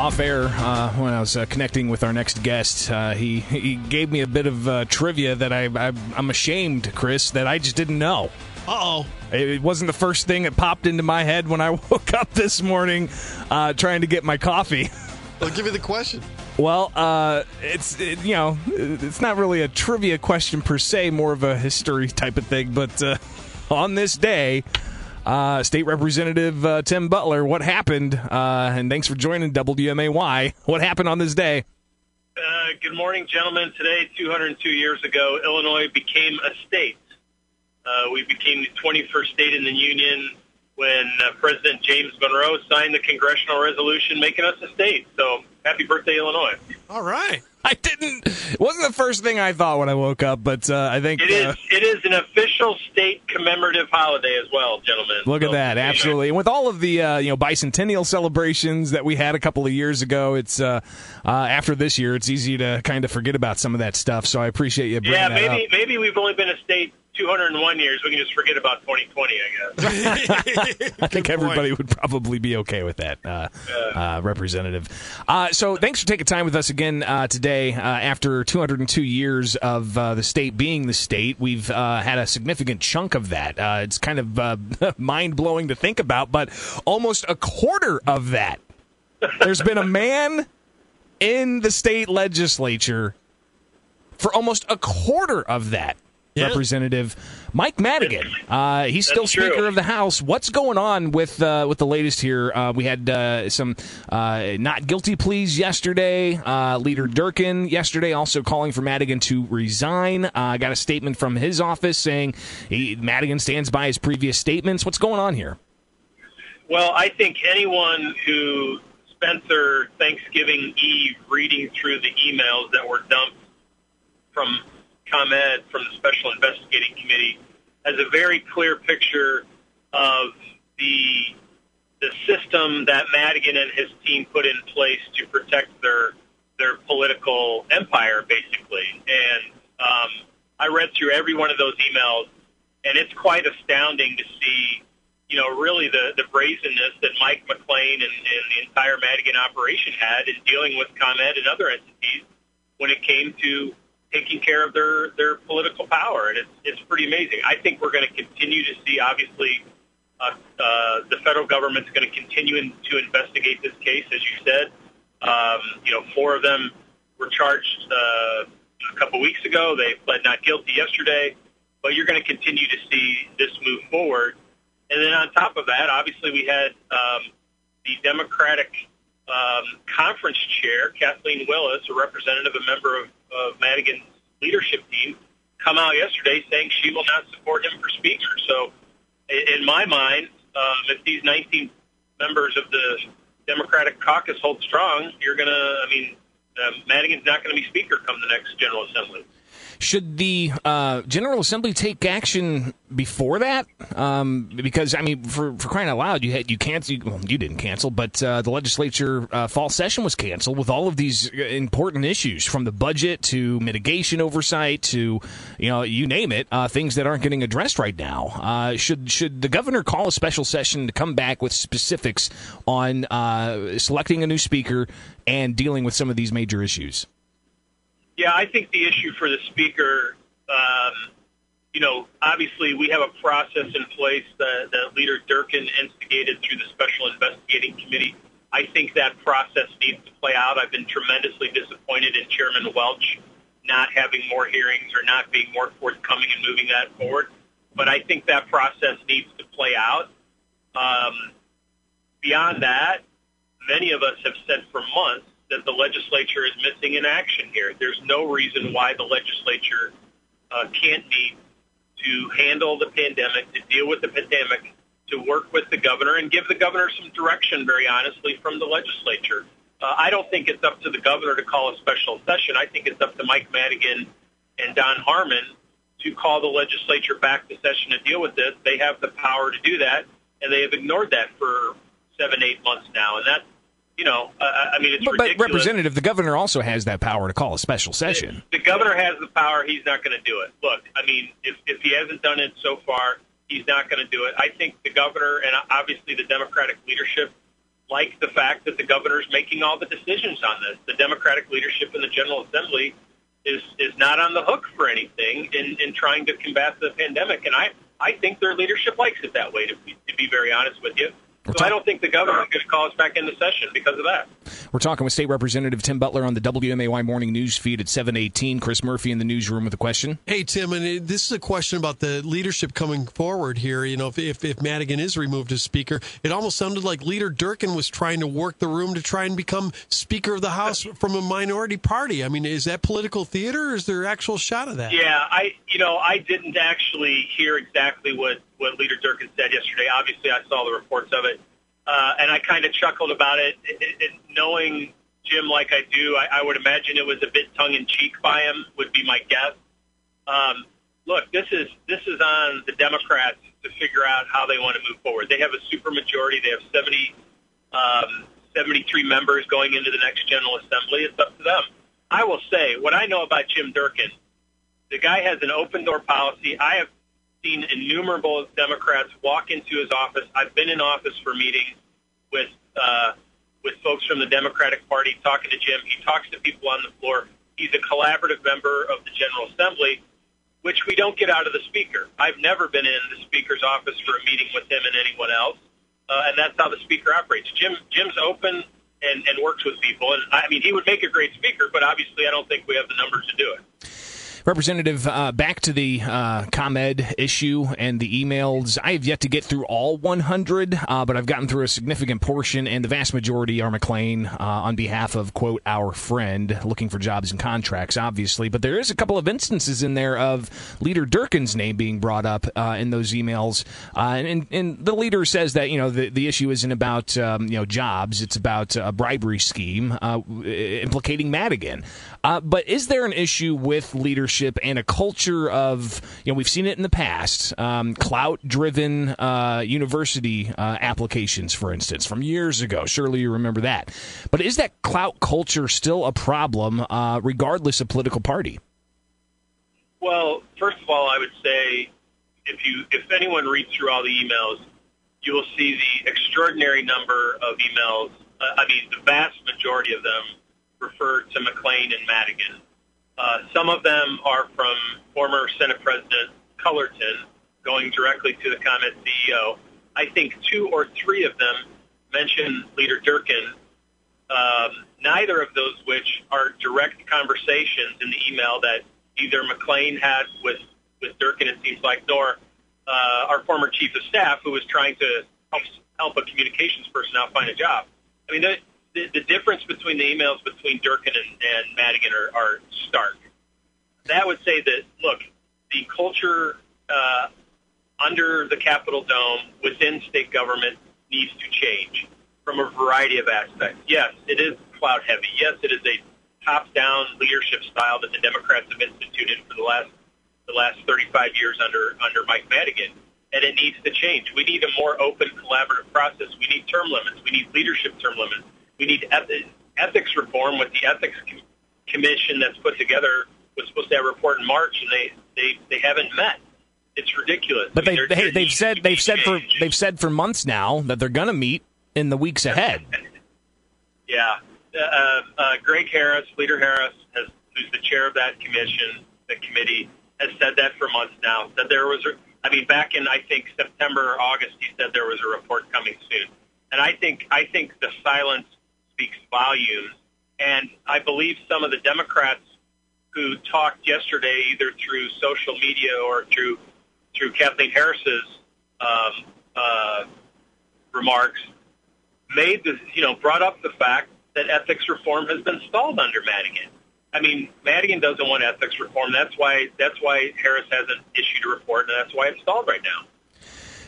off air uh, when I was uh, connecting with our next guest. Uh, he he gave me a bit of uh, trivia that I, I am ashamed, Chris, that I just didn't know. Uh oh. It wasn't the first thing that popped into my head when I woke up this morning, uh, trying to get my coffee. I'll give you the question. Well, uh, it's it, you know it's not really a trivia question per se, more of a history type of thing. But uh, on this day, uh, State Representative uh, Tim Butler, what happened? Uh, and thanks for joining WMAY. What happened on this day? Uh, good morning, gentlemen. Today, 202 years ago, Illinois became a state. Uh, we became the 21st state in the Union when uh, President James Monroe signed the congressional resolution making us a state. So, happy birthday, Illinois. All right. I didn't. It wasn't the first thing I thought when I woke up, but uh, I think It is. It is an official state commemorative holiday as well, gentlemen. Look at that, absolutely. And with all of the uh, you know bicentennial celebrations that we had a couple of years ago, it's uh, uh, after this year, it's easy to kind of forget about some of that stuff. So I appreciate you bringing Yeah, that maybe maybe we've only been a state 201 years. We can just forget about 2020, I guess. I think everybody would probably be okay with that, uh, uh, Representative. Uh, so thanks for taking time with us again uh, today. Uh, after 202 years of uh, the state being the state, we've uh, had a significant chunk of that. Uh, it's kind of uh, mind blowing to think about, but almost a quarter of that. There's been a man in the state legislature for almost a quarter of that. Yeah. Representative Mike Madigan. Uh, he's still That's true. Speaker of the House. What's going on with uh, with the latest here? Uh, we had uh, some uh, not guilty pleas yesterday. Uh, Leader Durkin yesterday also calling for Madigan to resign. Uh, I got a statement from his office saying he, Madigan stands by his previous statements. What's going on here? Well, I think anyone who spent their Thanksgiving Eve reading through the emails that were dumped from ComEd, from the Special Investigating Committee, has a very clear picture of the the system that Madigan and his team put in place to protect their their political empire, basically. And um, I read through every one of those emails, and it's quite astounding to see you know, really the, the brazenness that Mike McLean and, and the entire Madigan operation had in dealing with ComEd and other entities when it came to taking care of their, their political power. And it's, it's pretty amazing. I think we're going to continue to see, obviously, uh, uh, the federal government's going to continue in, to investigate this case, as you said. Um, you know, four of them were charged uh, a couple weeks ago. They pled not guilty yesterday. But you're going to continue to see this move forward. And then on top of that, obviously we had um, the Democratic um, conference chair, Kathleen Willis, a representative, a member of, of Madigan's leadership team, come out yesterday saying she will not support him for speaker. So in my mind, um, if these 19 members of the Democratic caucus hold strong, you're going to, I mean, uh, Madigan's not going to be speaker come the next General Assembly. Should the uh, General Assembly take action before that? Um, because I mean, for, for crying out loud, you had you canceled. Well, you didn't cancel, but uh, the legislature uh, fall session was canceled with all of these important issues, from the budget to mitigation oversight to you know you name it, uh, things that aren't getting addressed right now. Uh, should should the governor call a special session to come back with specifics on uh, selecting a new speaker and dealing with some of these major issues? Yeah, I think the issue for the speaker, um, you know, obviously we have a process in place that, that Leader Durkin instigated through the Special Investigating Committee. I think that process needs to play out. I've been tremendously disappointed in Chairman Welch not having more hearings or not being more forthcoming in moving that forward. But I think that process needs to play out. Um, beyond that, many of us have said for months that the legislature is missing in action here. There's no reason why the legislature uh, can't meet to handle the pandemic, to deal with the pandemic, to work with the governor and give the governor some direction, very honestly, from the legislature. Uh, I don't think it's up to the governor to call a special session. I think it's up to Mike Madigan and Don Harmon to call the legislature back to session to deal with this. They have the power to do that, and they have ignored that for seven, eight months now. And that's, you know, uh, I mean, it's But, but. Representative, the governor also has that power to call a special session. The governor has the power. He's not going to do it. Look, I mean, if, if he hasn't done it so far, he's not going to do it. I think the governor and obviously the Democratic leadership like the fact that the governor's making all the decisions on this. The Democratic leadership in the General Assembly is is not on the hook for anything in, in trying to combat the pandemic, and I I think their leadership likes it that way. To be, to be very honest with you, so I don't think the governor is going to call us back into session because of that. We're talking with State Representative Tim Butler on the WMAY morning news feed at 718. Chris Murphy in the newsroom with a question. Hey, Tim, and uh, this is a question about the leadership coming forward here. You know, if, if, if Madigan is removed as Speaker, it almost sounded like Leader Durkin was trying to work the room to try and become Speaker of the House from a minority party. I mean, is that political theater or is there actual shot of that? Yeah, I, you know, I didn't actually hear exactly what, what Leader Durkin said yesterday. Obviously, I saw the reports of it. Uh, and I kind of chuckled about it, it, it, knowing Jim like I do. I, I would imagine it was a bit tongue in cheek by him. Would be my guess. Um, look, this is this is on the Democrats to figure out how they want to move forward. They have a super majority. They have 70, um, 73 members going into the next General Assembly. It's up to them. I will say what I know about Jim Durkin. The guy has an open door policy. I have seen innumerable Democrats walk into his office. I've been in office for meetings with uh, with folks from the Democratic Party talking to Jim. He talks to people on the floor. He's a collaborative member of the General Assembly, which we don't get out of the Speaker. I've never been in the Speaker's office for a meeting with him and anyone else, uh, and that's how the Speaker operates. Jim Jim's open and, and works with people, and I mean he would make a great Speaker, but obviously I don't think we have the numbers to do it. Representative, uh, back to the uh, ComEd issue and the emails. I have yet to get through all 100, uh, but I've gotten through a significant portion, and the vast majority are McLean uh, on behalf of, quote, our friend, looking for jobs and contracts, obviously. But there is a couple of instances in there of Leader Durkin's name being brought up uh, in those emails. Uh, and, and, the leader says that, you know, the, the issue isn't about, um, you know, jobs, it's about a bribery scheme implicating Madigan. But is there an issue with leadership? leadership and a culture of, you know, we've seen it in the past, um, clout driven uh, university uh, applications, for instance, from years ago. Surely you remember that. But is that clout culture still a problem, uh, regardless of political party? Well, first of all, I would say if you if anyone reads through all the emails, you will see the extraordinary number of emails. Uh, I mean, the vast majority of them refer to McLean and Madigan. Uh, some of them are from former Senate President Cullerton, going directly to the ComEd CEO. I think two or three of them mention Leader Durkin, um, neither of those which are direct conversations in the email that either McLean had with, with Durkin, it seems like, nor uh, our former chief of staff who was trying to help, help a communications person out find a job. I mean, the, the, difference between the emails between Durkin and, and Madigan are, are stark. That would say that, look, the culture uh, under the Capitol Dome within state government needs to change from a variety of aspects. Yes, it is cloud heavy. Yes, it is a top-down leadership style that the Democrats have instituted for the last the last 35 years under under Mike Madigan, and it needs to change. We need a more open, collaborative process. We need term limits. We need leadership term limits. We need ethics reform with the ethics commission that's put together was supposed to have a report in March, and they they, they haven't met. It's ridiculous. But I mean, they, hey, they've said they've said for they've said for months now that they're going to meet in the weeks ahead. yeah, uh, uh, Greg Harris, Leader Harris, has, who's the chair of that commission, the committee, has said that for months now. That there was, a, I mean, back in I think September or August, he said there was a report coming soon, and I think I think the silence speaks volumes. And I believe some of the Democrats who talked yesterday, either through social media or through through Kathleen Harris's um, uh, remarks, made the you know brought up the fact that ethics reform has been stalled under Madigan. I mean, Madigan doesn't want ethics reform. That's why that's why Harris hasn't issued a report, and that's why it's stalled right now.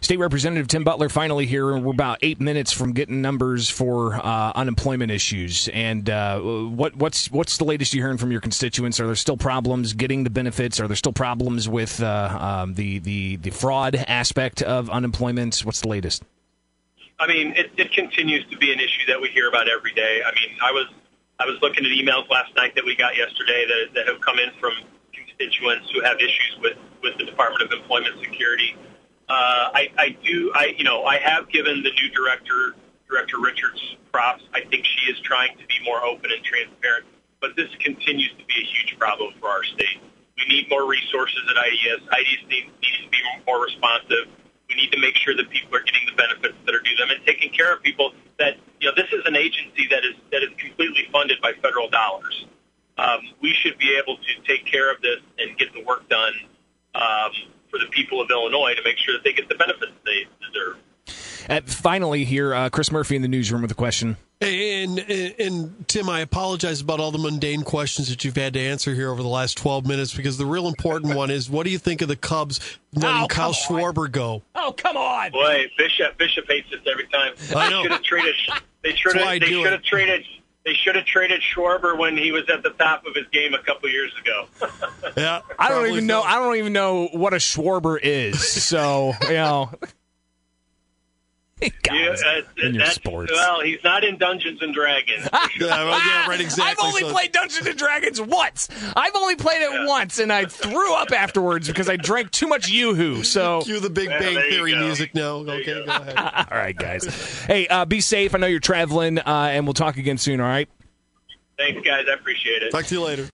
State Representative Tim Butler finally here. And we're about eight minutes from getting numbers for uh, unemployment issues. And uh, what, what's what's the latest you're hearing from your constituents? Are there still problems getting the benefits? Are there still problems with uh, um, the, the the fraud aspect of unemployment? What's the latest? I mean, it, it continues to be an issue that we hear about every day. I mean, I was I was looking at emails last night that we got yesterday that, that have come in from constituents who have issues with, with the Department of Employment Security uh, I, I do, I, you know, I have given the new director Director Richards props. I think she is trying to be more open and transparent, but this continues to be a huge problem for our state. We need more resources at IDS. IDS needs, needs to be more responsive. We need to make sure that people are getting the benefits that are due them and taking care of people. That you know, this is an agency that is that is completely funded by federal dollars. Um, we should be able to take care of this and get the work done um, for the people of Illinois to make sure that they get the benefits they deserve. And finally, here, uh, Chris Murphy in the newsroom with a question. And, and, and Tim, I apologize about all the mundane questions that you've had to answer here over the last 12 minutes because the real important one is what do you think of the Cubs letting Oh, Kyle come on. Schwarber go? Oh, come on! Boy, Bishop Bishop hates this every time. I They know. should have traded. They should That's why I have. They do should it. have traded. They should have traded Schwarber when he was at the top of his game a couple years ago. Yeah, I don't probably even know. I don't even know what a Schwarber is. So you know, You- Guys, uh, in your sports. Well, he's not in Dungeons and Dragons. Yeah, well, yeah, right, exactly. I've only So- played Dungeons and Dragons once. I've only played it once, and I threw up afterwards because I drank too much YooHoo. So, Cue the Big Well, Bang there Theory go. music now. There Okay, go. go ahead. all right, guys. Hey, uh, be safe. I know you're traveling, uh, and we'll talk again soon. All right. Thanks, guys. I appreciate it. Talk to you later.